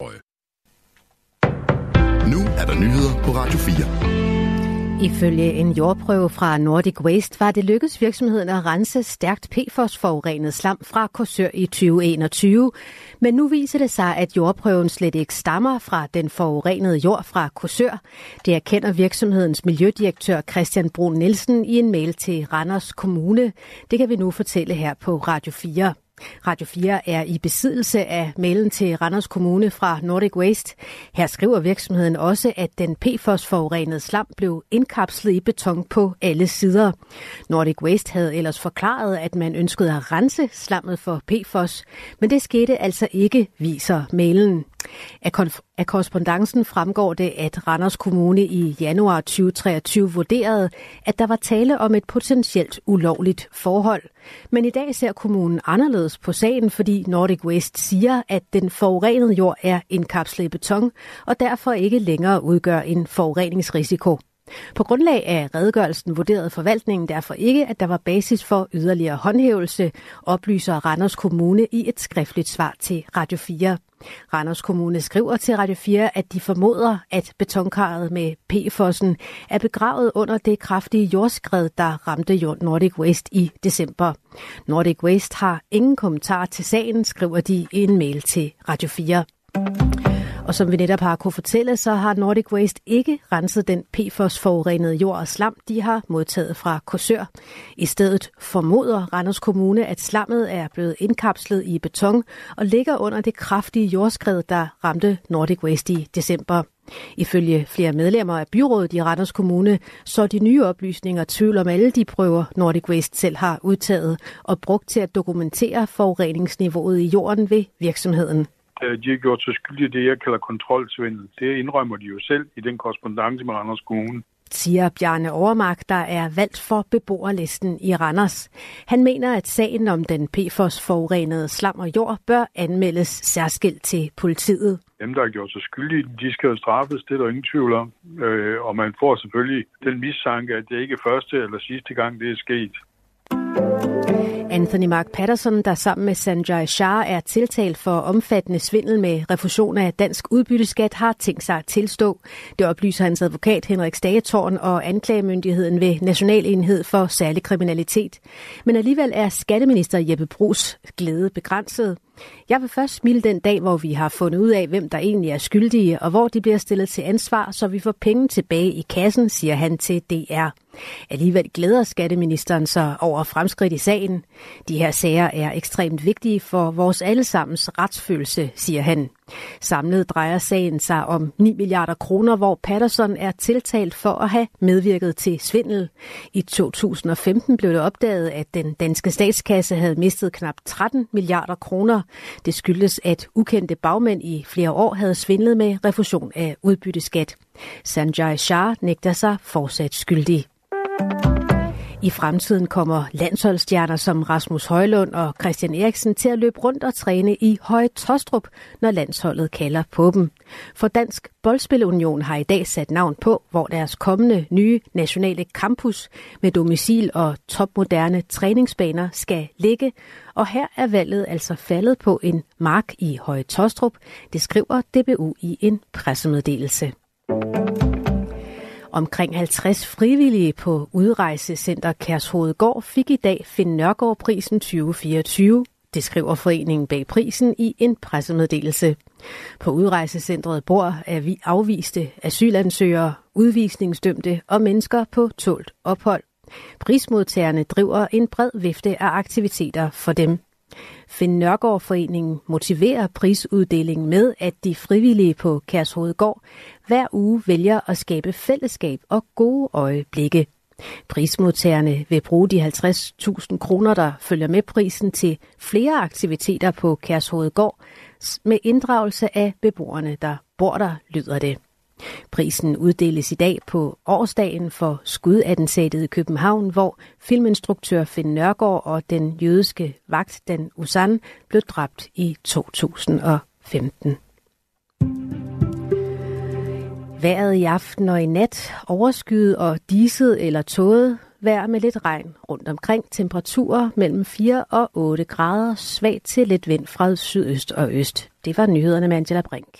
Nu er der nyheder på Radio 4. Ifølge en jordprøve fra Nordic Waste var det lykkedes virksomheden at rense stærkt PFOS-forurenet slam fra Korsør i 2021. Men nu viser det sig, at jordprøven slet ikke stammer fra den forurenede jord fra Korsør. Det erkender virksomhedens miljødirektør Christian Brun Nielsen i en mail til Randers Kommune. Det kan vi nu fortælle her på Radio 4. Radio 4 er i besiddelse af mailen til Randers Kommune fra Nordic Waste. Her skriver virksomheden også, at den PFOS-forurenede slam blev indkapslet i beton på alle sider. Nordic Waste havde ellers forklaret, at man ønskede at rense slammet for PFOS, men det skete altså ikke, viser mailen. Af, konf- af korrespondancen fremgår det, at Randers Kommune i januar 2023 vurderede, at der var tale om et potentielt ulovligt forhold. Men i dag ser kommunen anderledes på sagen, fordi Nordic Waste siger, at den forurenede jord er indkapslet i beton og derfor ikke længere udgør en forureningsrisiko. På grundlag af redegørelsen vurderede forvaltningen derfor ikke, at der var basis for yderligere håndhævelse, oplyser Randers Kommune i et skriftligt svar til Radio 4. Randers Kommune skriver til Radio 4, at de formoder, at betonkarret med P-fossen er begravet under det kraftige jordskred, der ramte Nordic Waste i december. Nordic Waste har ingen kommentar til sagen, skriver de i en mail til Radio 4. Og som vi netop har kunne fortælle, så har Nordic Waste ikke renset den PFOS-forurenede jord og slam, de har modtaget fra Korsør. I stedet formoder Randers Kommune, at slammet er blevet indkapslet i beton og ligger under det kraftige jordskred, der ramte Nordic Waste i december. Ifølge flere medlemmer af byrådet i Randers Kommune, så de nye oplysninger tvivl om alle de prøver, Nordic Waste selv har udtaget og brugt til at dokumentere forureningsniveauet i jorden ved virksomheden. Øh, de har gjort sig skyldige i det, jeg kalder kontrolsvindel. Det indrømmer de jo selv i den korrespondence med Randers Kommune siger Bjarne Overmark, der er valgt for beboerlisten i Randers. Han mener, at sagen om den PFOS-forurenede slam og jord bør anmeldes særskilt til politiet. Dem, der har gjort sig skyldige, de skal jo straffes, det er der ingen tvivl om. Øh, og man får selvfølgelig den mistanke, at det ikke er første eller sidste gang, det er sket. Anthony Mark Patterson, der sammen med Sanjay Shah er tiltalt for omfattende svindel med refusion af dansk udbytteskat, har tænkt sig at tilstå. Det oplyser hans advokat Henrik Stagetorn og anklagemyndigheden ved Nationalenhed for Særlig Kriminalitet. Men alligevel er skatteminister Jeppe Brugs glæde begrænset. Jeg vil først smile den dag, hvor vi har fundet ud af, hvem der egentlig er skyldige, og hvor de bliver stillet til ansvar, så vi får penge tilbage i kassen, siger han til DR. Alligevel glæder skatteministeren sig over fremskridt i sagen. De her sager er ekstremt vigtige for vores allesammens retsfølelse, siger han. Samlet drejer sagen sig om 9 milliarder kroner, hvor Patterson er tiltalt for at have medvirket til svindel. I 2015 blev det opdaget, at den danske statskasse havde mistet knap 13 milliarder kroner. Det skyldes, at ukendte bagmænd i flere år havde svindlet med refusion af udbytteskat. Sanjay Shah nægter sig fortsat skyldig. I fremtiden kommer landsholdsstjerner som Rasmus Højlund og Christian Eriksen til at løbe rundt og træne i Høje Tostrup, når landsholdet kalder på dem. For Dansk Boldspilunion har i dag sat navn på, hvor deres kommende nye nationale campus med domicil og topmoderne træningsbaner skal ligge. Og her er valget altså faldet på en mark i Høje Tostrup. Det skriver DBU i en pressemeddelelse. Omkring 50 frivillige på udrejsecenter Kærshovedgård fik i dag Finn Nørgaard prisen 2024. Det skriver foreningen bag prisen i en pressemeddelelse. På udrejsecentret bor er vi afviste asylansøgere, udvisningsdømte og mennesker på tålt ophold. Prismodtagerne driver en bred vifte af aktiviteter for dem. Finn Nørgaard Foreningen motiverer prisuddelingen med, at de frivillige på Kærshovedgård hver uge vælger at skabe fællesskab og gode øjeblikke. Prismodtagerne vil bruge de 50.000 kroner, der følger med prisen til flere aktiviteter på Kærshovedgård med inddragelse af beboerne, der bor der, lyder det. Prisen uddeles i dag på årsdagen for skudattentatet i København, hvor filminstruktør Finn Nørgaard og den jødiske vagt Dan Usan blev dræbt i 2015. Vejret i aften og i nat overskyet og diset eller tåget vejr med lidt regn rundt omkring. Temperaturer mellem 4 og 8 grader, svag til lidt vind fra sydøst og øst. Det var nyhederne med Angela Brink.